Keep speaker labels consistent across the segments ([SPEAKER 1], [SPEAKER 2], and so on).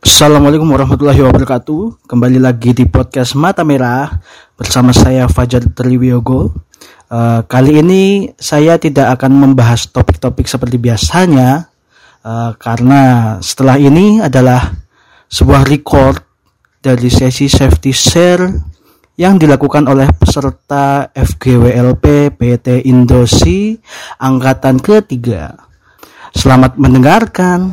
[SPEAKER 1] Assalamualaikum warahmatullahi wabarakatuh. Kembali lagi di podcast Mata Merah bersama saya Fajar Triwiyogo. Uh, kali ini saya tidak akan membahas topik-topik seperti biasanya uh, karena setelah ini adalah sebuah record dari sesi safety share yang dilakukan oleh peserta FGWLP PT Indosi angkatan ketiga. Selamat mendengarkan.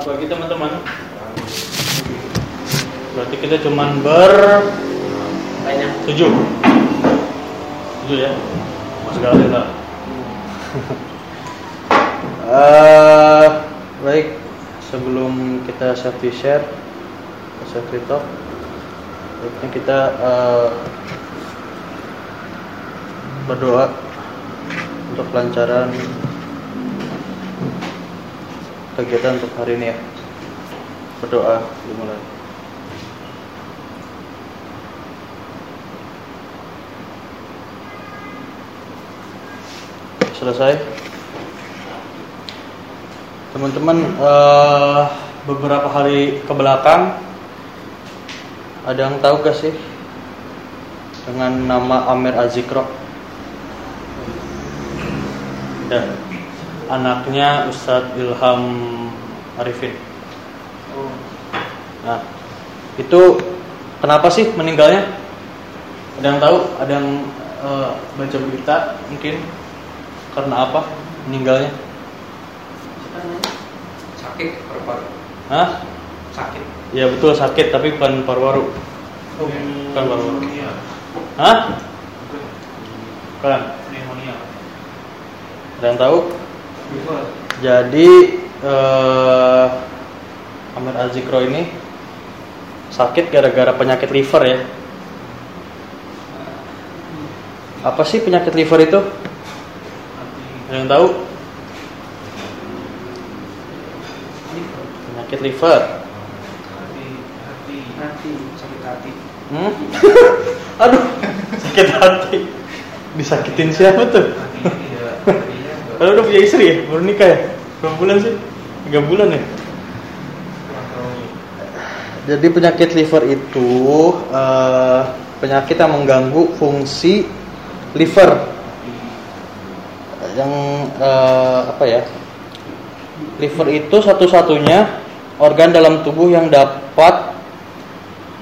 [SPEAKER 2] Pagi teman-teman. Berarti kita cuman ber tujuh, tujuh ya. Mas Galih lah.
[SPEAKER 3] Eh, baik, sebelum kita safety share, safety talk, baiknya kita eh, berdoa untuk kelancaran kegiatan untuk hari ini ya. Berdoa dimulai. Selesai. Teman-teman, eh, beberapa hari ke belakang ada yang tahu gak sih dengan nama Amir Azikro?
[SPEAKER 2] Ya. Anaknya Ustadz Ilham Arifin.
[SPEAKER 3] Nah, itu kenapa sih meninggalnya?
[SPEAKER 2] Ada yang tahu? Ada yang eh, baca berita mungkin karena apa meninggalnya?
[SPEAKER 4] sakit paru-paru
[SPEAKER 2] Hah?
[SPEAKER 4] sakit
[SPEAKER 2] Ya betul sakit tapi bukan paru-paru. Bukan paru-paru. Hah? Bukan.
[SPEAKER 4] pneumonia
[SPEAKER 3] Ada yang tahu? Jadi eh, Amir Azikro ini sakit gara-gara penyakit liver ya. Apa sih penyakit liver itu?
[SPEAKER 2] Ada yang tahu?
[SPEAKER 3] Penyakit liver.
[SPEAKER 4] hati hati hati sakit hati
[SPEAKER 3] Hmm?
[SPEAKER 2] Aduh, sakit hati. Disakitin siapa tuh? Kalau udah punya istri ya, baru nikah ya? Berapa bulan sih? Tiga bulan ya?
[SPEAKER 3] Jadi penyakit liver itu eh, penyakit yang mengganggu fungsi liver yang eh, apa ya? Liver itu satu-satunya organ dalam tubuh yang dapat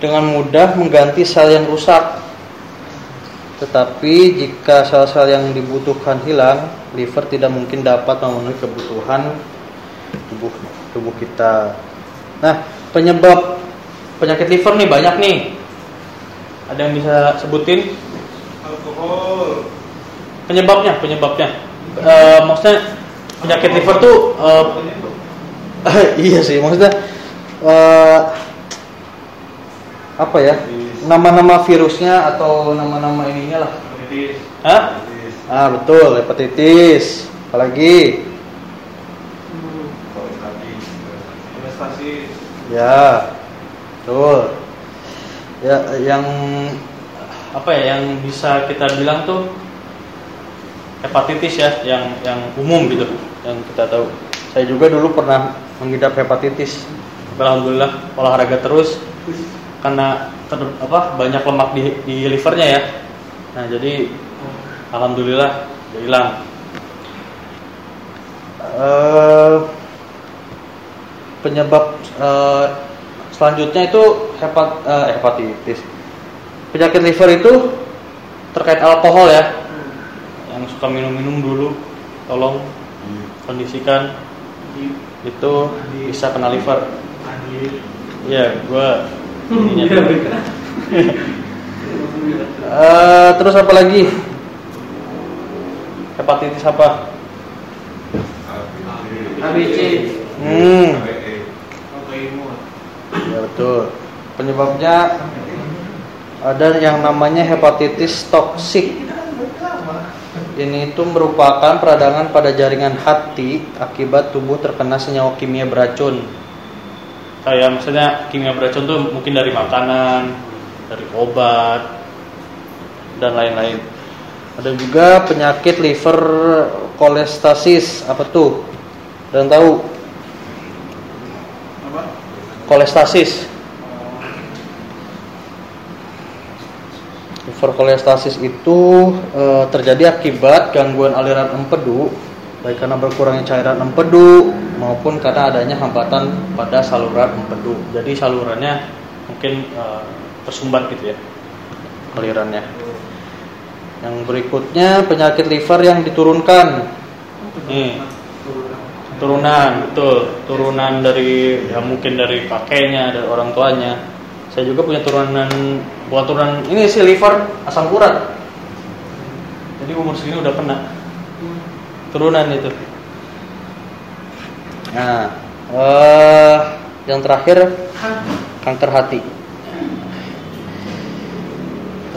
[SPEAKER 3] dengan mudah mengganti sel yang rusak. Tetapi jika sel-sel yang dibutuhkan hilang, liver tidak mungkin dapat memenuhi kebutuhan tubuh tubuh kita. Nah, penyebab penyakit liver nih banyak nih.
[SPEAKER 2] Ada yang bisa sebutin
[SPEAKER 4] alkohol
[SPEAKER 2] penyebabnya? Penyebabnya? Eh, maksudnya penyakit liver tuh eh,
[SPEAKER 3] iya sih, maksudnya eh, apa ya? Nama-nama virusnya atau nama-nama ininya lah.
[SPEAKER 4] hepatitis
[SPEAKER 2] hah?
[SPEAKER 3] Ah, betul, hepatitis. Apalagi?
[SPEAKER 4] Investasi
[SPEAKER 3] Ya. Betul. Ya, yang
[SPEAKER 2] apa ya yang bisa kita bilang tuh hepatitis ya, yang yang umum gitu, yang kita tahu.
[SPEAKER 3] saya juga dulu pernah mengidap hepatitis.
[SPEAKER 2] Alhamdulillah olahraga terus karena ter- apa banyak lemak di, di livernya ya. Nah jadi alhamdulillah udah hilang.
[SPEAKER 3] Eh, penyebab eh, selanjutnya itu hepat, eh, hepatitis. Penyakit liver itu terkait alkohol ya.
[SPEAKER 2] Yang suka minum-minum dulu, tolong kondisikan itu bisa kena liver. Iya, gua ininya.
[SPEAKER 3] Eh, terus apa lagi? Hepatitis apa?
[SPEAKER 4] ABC.
[SPEAKER 3] Hmm, ya betul. Penyebabnya ada yang namanya hepatitis toksik. Ini itu merupakan peradangan pada jaringan hati akibat tubuh terkena senyawa kimia beracun.
[SPEAKER 2] Kayak maksudnya kimia beracun tuh mungkin dari makanan, dari obat dan lain-lain.
[SPEAKER 3] Ada juga penyakit liver kolestasis. Apa tuh? Dan tahu?
[SPEAKER 4] Apa?
[SPEAKER 3] Kolestasis. Liver kolestasis itu eh, terjadi akibat gangguan aliran empedu, baik karena berkurangnya cairan empedu maupun karena adanya hambatan pada saluran empedu.
[SPEAKER 2] Jadi salurannya mungkin eh, tersumbat gitu ya alirannya.
[SPEAKER 3] Yang berikutnya penyakit liver yang diturunkan.
[SPEAKER 2] Nih, turunan betul turunan dari ya mungkin dari kakeknya dari orang tuanya saya juga punya turunan bukan turunan ini sih liver asam urat. Jadi umur segini udah kena. Turunan itu.
[SPEAKER 3] Nah, eh, yang terakhir kanker hati.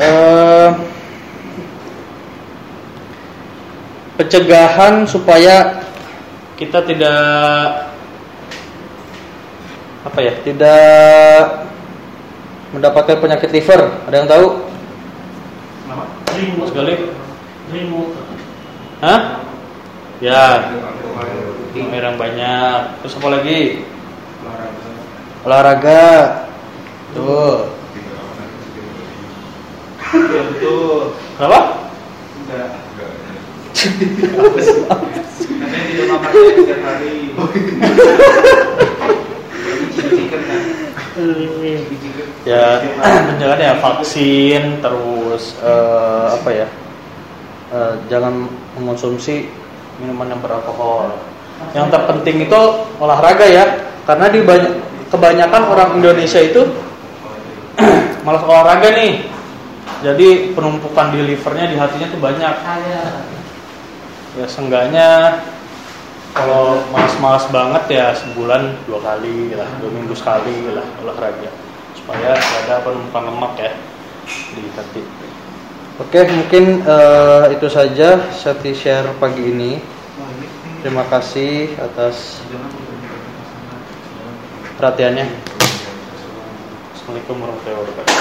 [SPEAKER 3] Eh, pencegahan supaya
[SPEAKER 2] kita tidak
[SPEAKER 3] apa ya tidak mendapatkan penyakit liver. Ada yang tahu?
[SPEAKER 4] Apa? Remote.
[SPEAKER 2] sekali hah ya banyak terus apa lagi
[SPEAKER 3] Olahraga. Tuh.
[SPEAKER 4] Ya betul.
[SPEAKER 2] kenapa
[SPEAKER 4] Enggak. Katanya tidak makan setiap hari. Chicken kan.
[SPEAKER 2] Ya pencegahan ya vaksin terus
[SPEAKER 3] eh, apa ya? Eh, jangan mengonsumsi minuman yang beralkohol.
[SPEAKER 2] yang terpenting itu olahraga ya
[SPEAKER 3] Karena di banyak
[SPEAKER 2] kebanyakan orang Indonesia itu malas olahraga nih jadi penumpukan di livernya di hatinya tuh banyak ya seenggaknya kalau malas-malas banget ya sebulan dua kali lah dua minggu sekali lah olahraga supaya nggak ada penumpukan lemak ya di hati
[SPEAKER 3] Oke, mungkin eh, itu saja Seti share pagi ini. Terima kasih atas perhatiannya.
[SPEAKER 2] Assalamualaikum warahmatullahi wabarakatuh